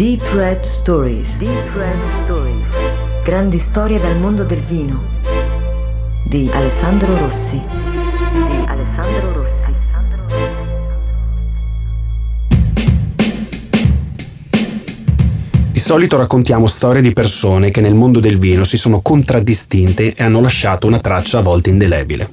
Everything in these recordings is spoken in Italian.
Deep Red Stories. Deep Red Stories. Grandi storie dal mondo del vino. Di Alessandro Rossi. Di Alessandro Rossi. Di solito raccontiamo storie di persone che nel mondo del vino si sono contraddistinte e hanno lasciato una traccia a volte indelebile.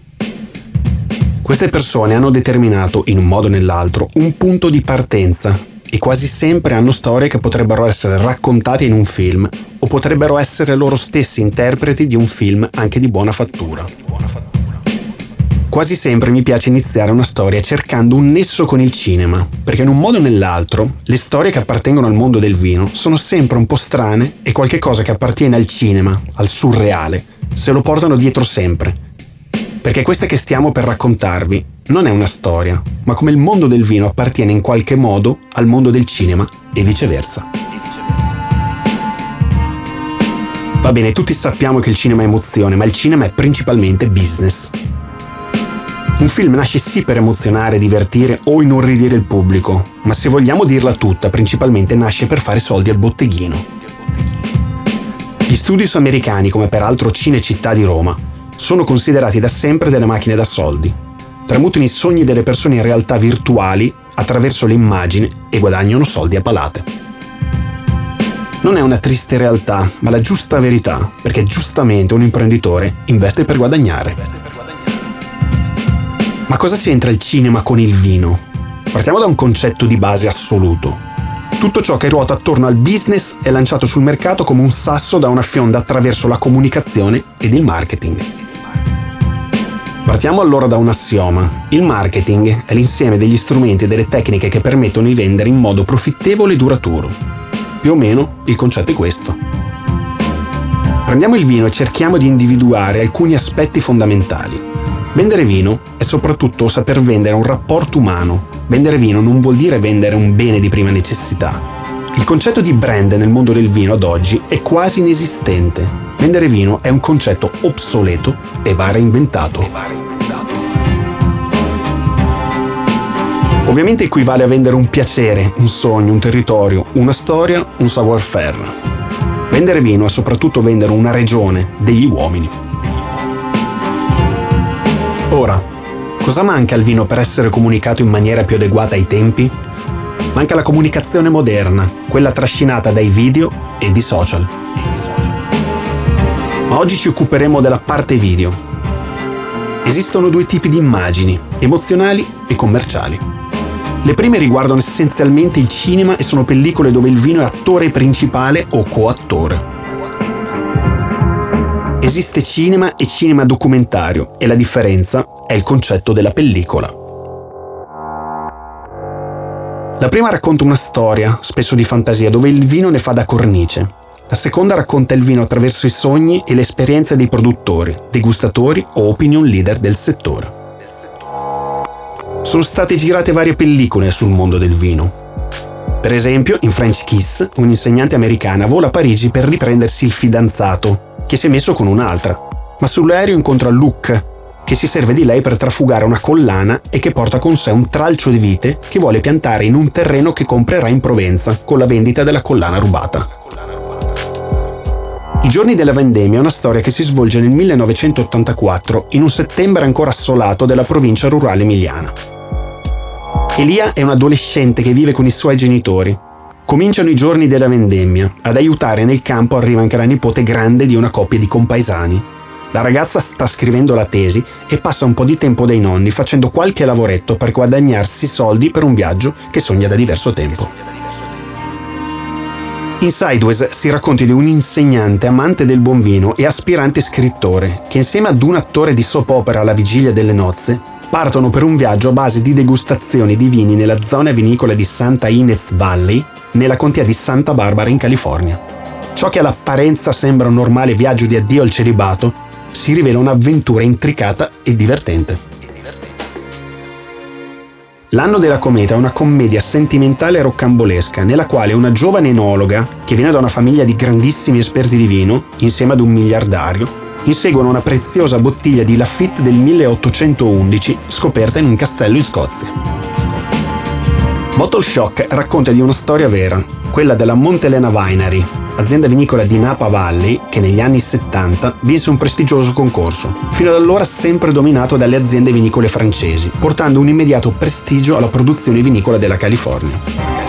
Queste persone hanno determinato, in un modo o nell'altro, un punto di partenza e quasi sempre hanno storie che potrebbero essere raccontate in un film o potrebbero essere loro stessi interpreti di un film anche di buona fattura. Quasi sempre mi piace iniziare una storia cercando un nesso con il cinema, perché in un modo o nell'altro le storie che appartengono al mondo del vino sono sempre un po' strane e qualche cosa che appartiene al cinema, al surreale, se lo portano dietro sempre. Perché questa che stiamo per raccontarvi non è una storia, ma come il mondo del vino appartiene in qualche modo al mondo del cinema e viceversa. Va bene, tutti sappiamo che il cinema è emozione, ma il cinema è principalmente business. Un film nasce sì per emozionare, divertire o inorridire il pubblico, ma se vogliamo dirla tutta, principalmente nasce per fare soldi al botteghino. Gli studios americani, come peraltro Cinecittà di Roma, sono considerati da sempre delle macchine da soldi, tramutano i sogni delle persone in realtà virtuali attraverso le immagini e guadagnano soldi a palate. Non è una triste realtà, ma la giusta verità, perché giustamente un imprenditore investe per guadagnare. Ma cosa c'entra il cinema con il vino? Partiamo da un concetto di base assoluto. Tutto ciò che ruota attorno al business è lanciato sul mercato come un sasso da una fionda attraverso la comunicazione ed il marketing. Partiamo allora da un assioma. Il marketing è l'insieme degli strumenti e delle tecniche che permettono di vendere in modo profittevole e duraturo. Più o meno il concetto è questo. Prendiamo il vino e cerchiamo di individuare alcuni aspetti fondamentali. Vendere vino è soprattutto saper vendere un rapporto umano. Vendere vino non vuol dire vendere un bene di prima necessità. Il concetto di brand nel mondo del vino ad oggi è quasi inesistente Vendere vino è un concetto obsoleto e va reinventato. Ovviamente equivale a vendere un piacere, un sogno, un territorio, una storia, un savoir-faire. Vendere vino è soprattutto vendere una regione, degli uomini. Ora, cosa manca al vino per essere comunicato in maniera più adeguata ai tempi? Manca la comunicazione moderna, quella trascinata dai video e di social ma oggi ci occuperemo della parte video. Esistono due tipi di immagini, emozionali e commerciali. Le prime riguardano essenzialmente il cinema e sono pellicole dove il vino è attore principale o coattore. Esiste cinema e cinema documentario e la differenza è il concetto della pellicola. La prima racconta una storia, spesso di fantasia, dove il vino ne fa da cornice, la seconda racconta il vino attraverso i sogni e le esperienze dei produttori, degustatori o opinion leader del settore. Sono state girate varie pellicole sul mondo del vino. Per esempio, in French Kiss, un'insegnante americana vola a Parigi per riprendersi il fidanzato, che si è messo con un'altra, ma sull'aereo incontra Luke, che si serve di lei per trafugare una collana e che porta con sé un tralcio di vite che vuole piantare in un terreno che comprerà in Provenza con la vendita della collana rubata. I giorni della vendemmia è una storia che si svolge nel 1984 in un settembre ancora assolato della provincia rurale emiliana. Elia è un adolescente che vive con i suoi genitori. Cominciano i giorni della vendemmia. Ad aiutare nel campo arriva anche la nipote grande di una coppia di compaesani. La ragazza sta scrivendo la tesi e passa un po' di tempo dai nonni facendo qualche lavoretto per guadagnarsi soldi per un viaggio che sogna da diverso tempo. In Sideways si racconta di un insegnante amante del buon vino e aspirante scrittore che insieme ad un attore di soap opera alla vigilia delle nozze partono per un viaggio a base di degustazioni di vini nella zona vinicola di Santa Ynez Valley, nella contea di Santa Barbara in California. Ciò che all'apparenza sembra un normale viaggio di addio al celibato si rivela un'avventura intricata e divertente. L'anno della cometa è una commedia sentimentale e roccambolesca nella quale una giovane enologa, che viene da una famiglia di grandissimi esperti di vino, insieme ad un miliardario, inseguono una preziosa bottiglia di Lafitte del 1811 scoperta in un castello in Scozia. Bottle Shock racconta di una storia vera, quella della Montelena Winery, azienda vinicola di Napa Valley che negli anni 70 vinse un prestigioso concorso, fino ad allora sempre dominato dalle aziende vinicole francesi, portando un immediato prestigio alla produzione vinicola della California.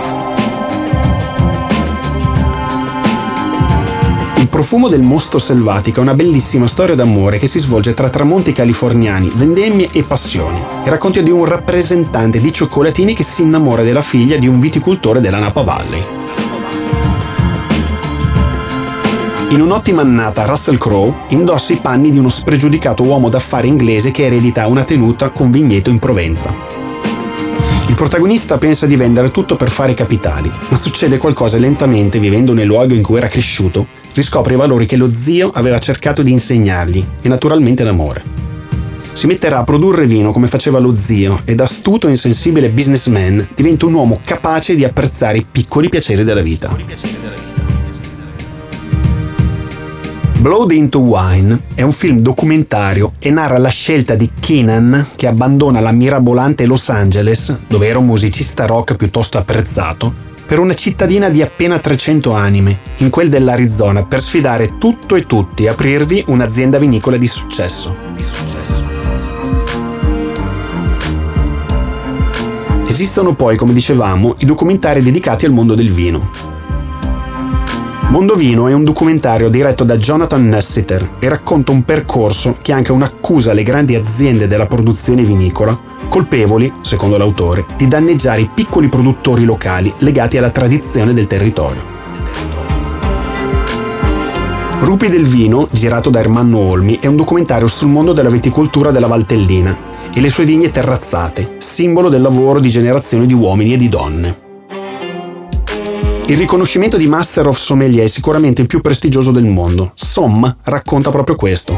Il profumo del mostro selvatico è una bellissima storia d'amore che si svolge tra tramonti californiani, vendemmie e passioni. Il racconto di un rappresentante di cioccolatini che si innamora della figlia di un viticoltore della Napa Valley. In un'ottima annata, Russell Crowe indossa i panni di uno spregiudicato uomo d'affari inglese che eredita una tenuta con vigneto in Provenza. Il protagonista pensa di vendere tutto per fare capitali, ma succede qualcosa lentamente vivendo nel luogo in cui era cresciuto riscopre i valori che lo zio aveva cercato di insegnargli e naturalmente l'amore. Si metterà a produrre vino come faceva lo zio ed astuto e insensibile businessman diventa un uomo capace di apprezzare i piccoli piaceri della vita. Blood into Wine è un film documentario e narra la scelta di Keenan che abbandona la mirabolante Los Angeles, dove era un musicista rock piuttosto apprezzato, per una cittadina di appena 300 anime, in quel dell'Arizona, per sfidare tutto e tutti e aprirvi un'azienda vinicola di successo. Esistono poi, come dicevamo, i documentari dedicati al mondo del vino. Mondo Vino è un documentario diretto da Jonathan Nussiter e racconta un percorso che anche un'accusa alle grandi aziende della produzione vinicola colpevoli, secondo l'autore, di danneggiare i piccoli produttori locali legati alla tradizione del territorio. Rupi del vino, girato da Ermanno Olmi, è un documentario sul mondo della viticoltura della Valtellina e le sue vigne terrazzate, simbolo del lavoro di generazioni di uomini e di donne. Il riconoscimento di Master of Sommelier è sicuramente il più prestigioso del mondo. Somm racconta proprio questo.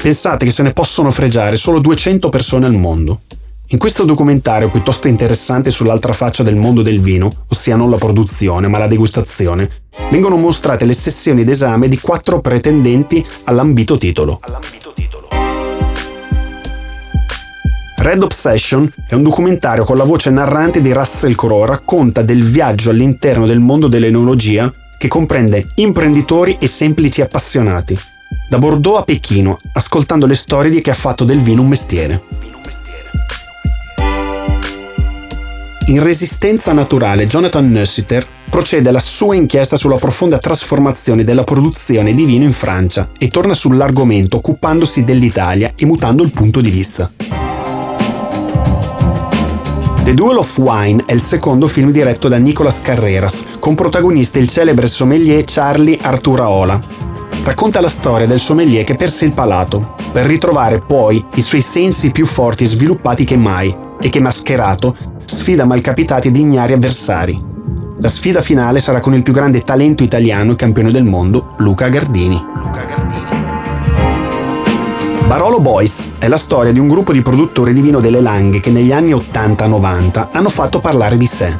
Pensate che se ne possono fregiare solo 200 persone al mondo. In questo documentario piuttosto interessante sull'altra faccia del mondo del vino, ossia non la produzione ma la degustazione, vengono mostrate le sessioni d'esame di quattro pretendenti all'ambito titolo. Red Obsession è un documentario con la voce narrante di Russell Crowe, racconta del viaggio all'interno del mondo dell'enologia che comprende imprenditori e semplici appassionati, da Bordeaux a Pechino, ascoltando le storie di chi ha fatto del vino un mestiere. In Resistenza naturale, Jonathan Nussiter procede alla sua inchiesta sulla profonda trasformazione della produzione di vino in Francia e torna sull'argomento occupandosi dell'Italia e mutando il punto di vista. The Duel of Wine è il secondo film diretto da Nicolas Carreras, con protagonista il celebre sommelier Charlie Arturaola. Racconta la storia del sommelier che perse il palato, per ritrovare poi i suoi sensi più forti e sviluppati che mai, e che mascherato sfida malcapitati ed ignari avversari. La sfida finale sarà con il più grande talento italiano e campione del mondo, Luca Gardini. Luca. Barolo Boys è la storia di un gruppo di produttori di vino delle Langhe che negli anni 80-90 hanno fatto parlare di sé.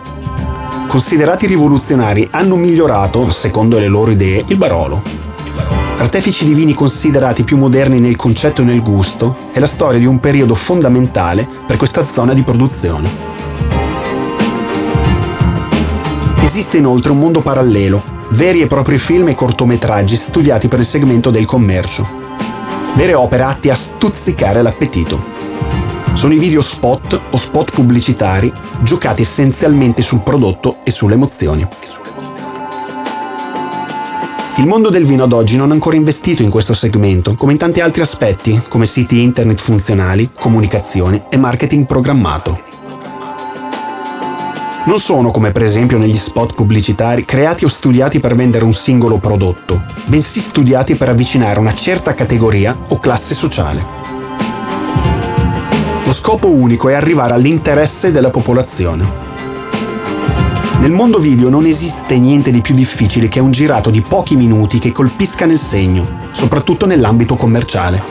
Considerati rivoluzionari, hanno migliorato, secondo le loro idee, il Barolo. Artefici di vini considerati più moderni nel concetto e nel gusto, è la storia di un periodo fondamentale per questa zona di produzione. Esiste inoltre un mondo parallelo, veri e propri film e cortometraggi studiati per il segmento del commercio. Vere opere atti a stuzzicare l'appetito. Sono i video spot o spot pubblicitari giocati essenzialmente sul prodotto e sulle emozioni. Il mondo del vino ad oggi non è ancora investito in questo segmento, come in tanti altri aspetti, come siti internet funzionali, comunicazione e marketing programmato non sono come per esempio negli spot pubblicitari creati o studiati per vendere un singolo prodotto, bensì studiati per avvicinare una certa categoria o classe sociale. Lo scopo unico è arrivare all'interesse della popolazione. Nel mondo video non esiste niente di più difficile che un girato di pochi minuti che colpisca nel segno, soprattutto nell'ambito commerciale.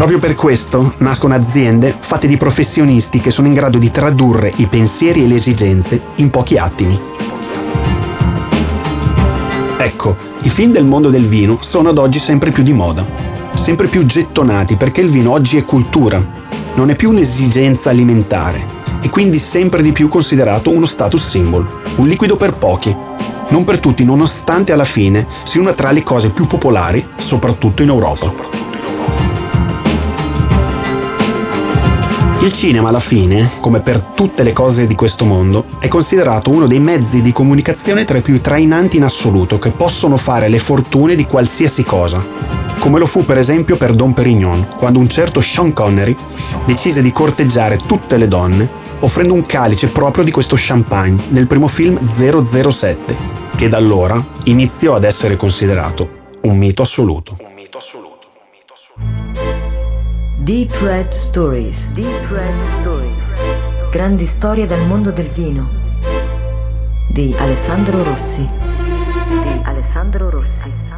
Proprio per questo nascono aziende fatte di professionisti che sono in grado di tradurre i pensieri e le esigenze in pochi attimi. Ecco, i film del mondo del vino sono ad oggi sempre più di moda, sempre più gettonati perché il vino oggi è cultura, non è più un'esigenza alimentare, e quindi sempre di più considerato uno status symbol, un liquido per pochi, non per tutti nonostante alla fine sia una tra le cose più popolari, soprattutto in Europa. Il cinema alla fine, come per tutte le cose di questo mondo, è considerato uno dei mezzi di comunicazione tra i più trainanti in assoluto che possono fare le fortune di qualsiasi cosa. Come lo fu per esempio per Don Perignon, quando un certo Sean Connery decise di corteggiare tutte le donne offrendo un calice proprio di questo champagne nel primo film 007, che da allora iniziò ad essere considerato un mito assoluto. Deep Red Stories. Deep Red Stories. Grandi storie dal mondo del vino. Di Alessandro Rossi. Di Alessandro Rossi.